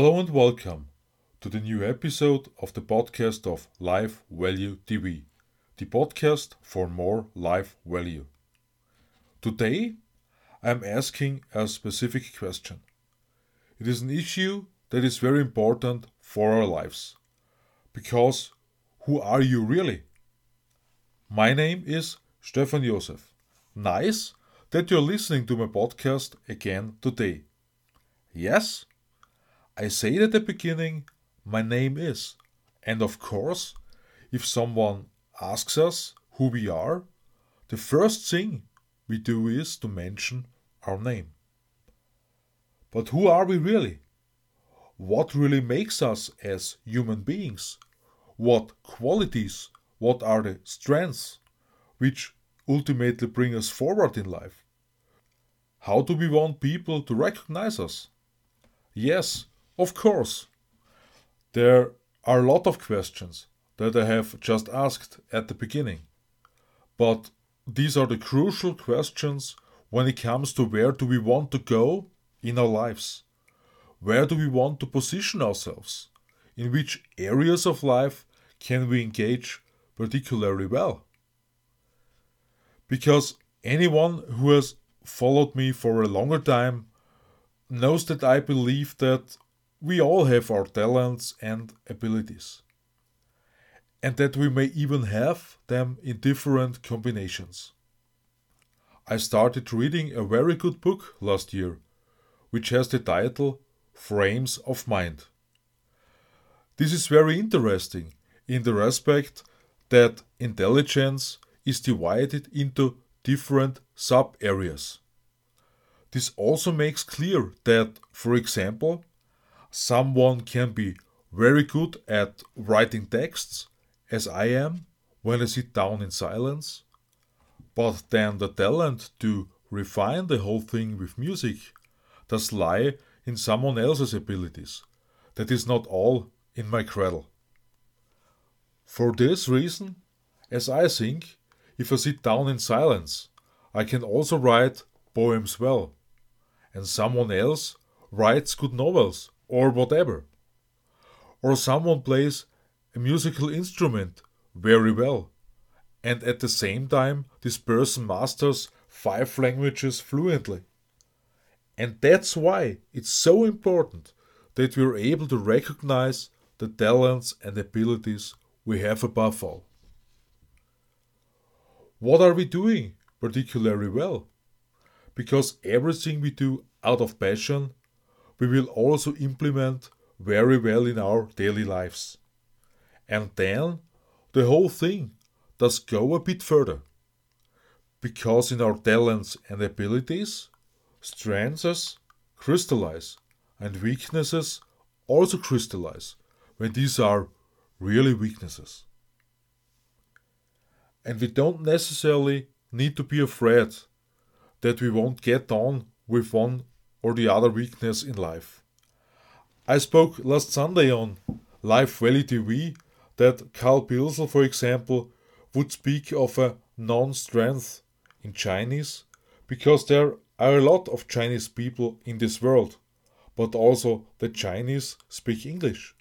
Hello and welcome to the new episode of the podcast of Life Value TV, the podcast for more life value. Today, I'm asking a specific question. It is an issue that is very important for our lives. Because who are you really? My name is Stefan Josef. Nice that you're listening to my podcast again today. Yes, I say at the beginning, my name is. And of course, if someone asks us who we are, the first thing we do is to mention our name. But who are we really? What really makes us as human beings? What qualities, what are the strengths which ultimately bring us forward in life? How do we want people to recognize us? Yes, of course. There are a lot of questions that I have just asked at the beginning. But these are the crucial questions when it comes to where do we want to go in our lives? Where do we want to position ourselves? In which areas of life can we engage particularly well? Because anyone who has followed me for a longer time knows that I believe that we all have our talents and abilities, and that we may even have them in different combinations. I started reading a very good book last year, which has the title Frames of Mind. This is very interesting in the respect that intelligence is divided into different sub areas. This also makes clear that, for example, someone can be very good at writing texts, as I am when I sit down in silence, but then the talent to refine the whole thing with music does lie in someone else's abilities. That is not all in my cradle. For this reason, as I think, if I sit down in silence, I can also write poems well, and someone else writes good novels or whatever. Or someone plays a musical instrument very well, and at the same time, this person masters five languages fluently. And that's why it's so important that we're able to recognize the talents and abilities we have above all. What are we doing particularly well? Because everything we do out of passion, we will also implement very well in our daily lives. And then the whole thing does go a bit further. Because in our talents and abilities, strengths crystallize and weaknesses also crystallize when these are really weaknesses. And we don't necessarily need to be afraid that we won't get on with one or the other weakness in life. I spoke last Sunday on Life Value TV that Karl Pilsl, for example, would speak of a non strength in Chinese because there are a lot of Chinese people in this world, but also the Chinese speak English.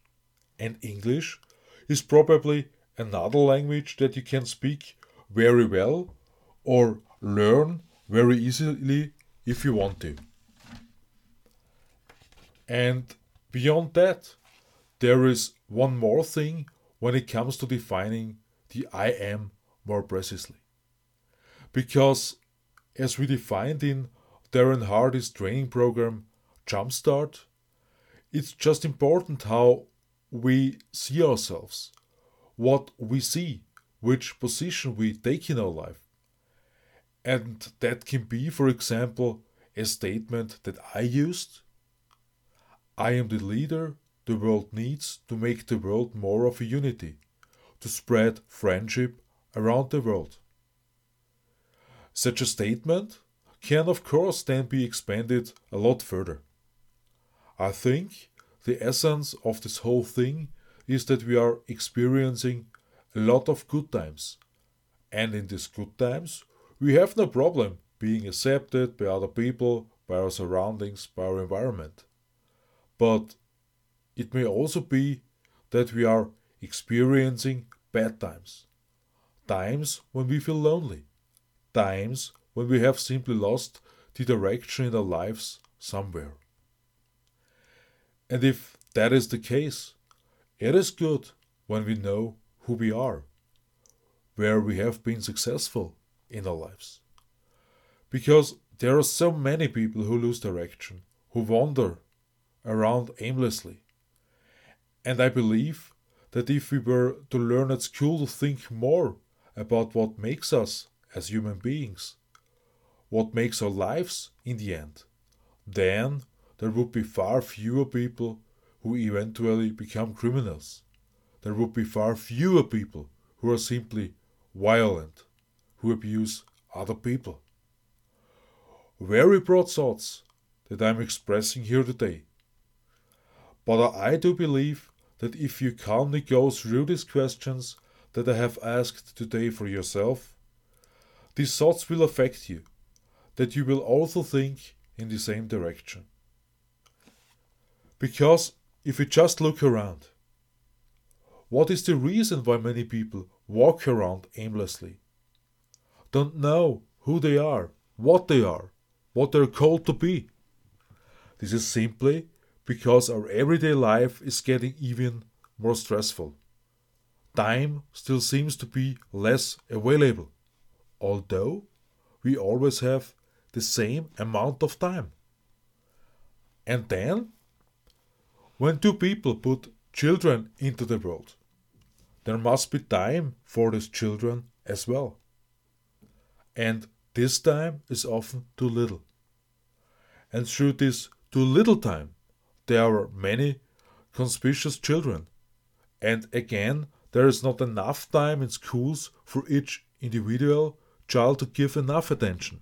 And English is probably another language that you can speak very well or learn very easily if you want to. And beyond that, there is one more thing when it comes to defining the I am more precisely. Because, as we defined in Darren Hardy's training program, Jumpstart, it's just important how we see ourselves, what we see, which position we take in our life. And that can be, for example, a statement that I used I am the leader the world needs to make the world more of a unity, to spread friendship around the world. Such a statement can, of course, then be expanded a lot further. I think the essence of this whole thing is that we are experiencing a lot of good times. And in these good times, we have no problem being accepted by other people, by our surroundings, by our environment. But it may also be that we are experiencing bad times. Times when we feel lonely. Times when we have simply lost the direction in our lives somewhere. And if that is the case, it is good when we know who we are, where we have been successful in our lives. Because there are so many people who lose direction, who wander around aimlessly. And I believe that if we were to learn at school to think more about what makes us as human beings, what makes our lives in the end, then there would be far fewer people who eventually become criminals. There would be far fewer people who are simply violent, who abuse other people. Very broad thoughts that I'm expressing here today. But I do believe that if you calmly go through these questions that I have asked today for yourself, these thoughts will affect you, that you will also think in the same direction. Because if you just look around, what is the reason why many people walk around aimlessly? Don't know who they are, what they are, what they're called to be. This is simply because our everyday life is getting even more stressful. Time still seems to be less available, although we always have the same amount of time. And then, when two people put children into the world, there must be time for these children as well. And this time is often too little. And through this too little time, there are many conspicuous children. And again, there is not enough time in schools for each individual child to give enough attention.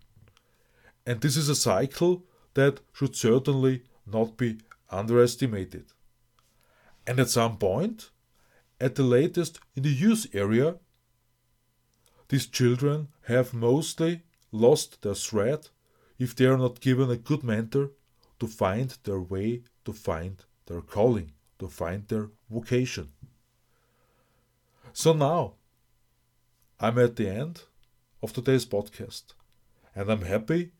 And this is a cycle that should certainly not be underestimated. And at some point, at the latest in the youth area, these children have mostly lost their thread if they are not given a good mentor to find their way, to find their calling, to find their vocation. So now, I'm at the end of today's podcast, and I'm happy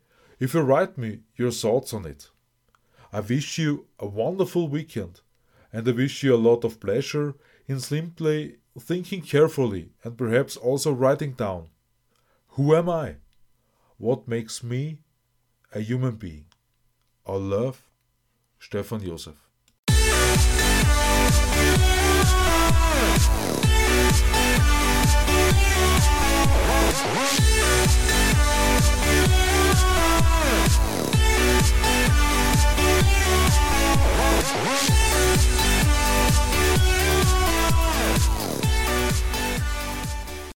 if you write me your thoughts on it. I wish you a wonderful weekend, and I wish you a lot of pleasure in simply thinking carefully and perhaps also writing down who am I? What makes me a human being? Our love, Stefan Josef.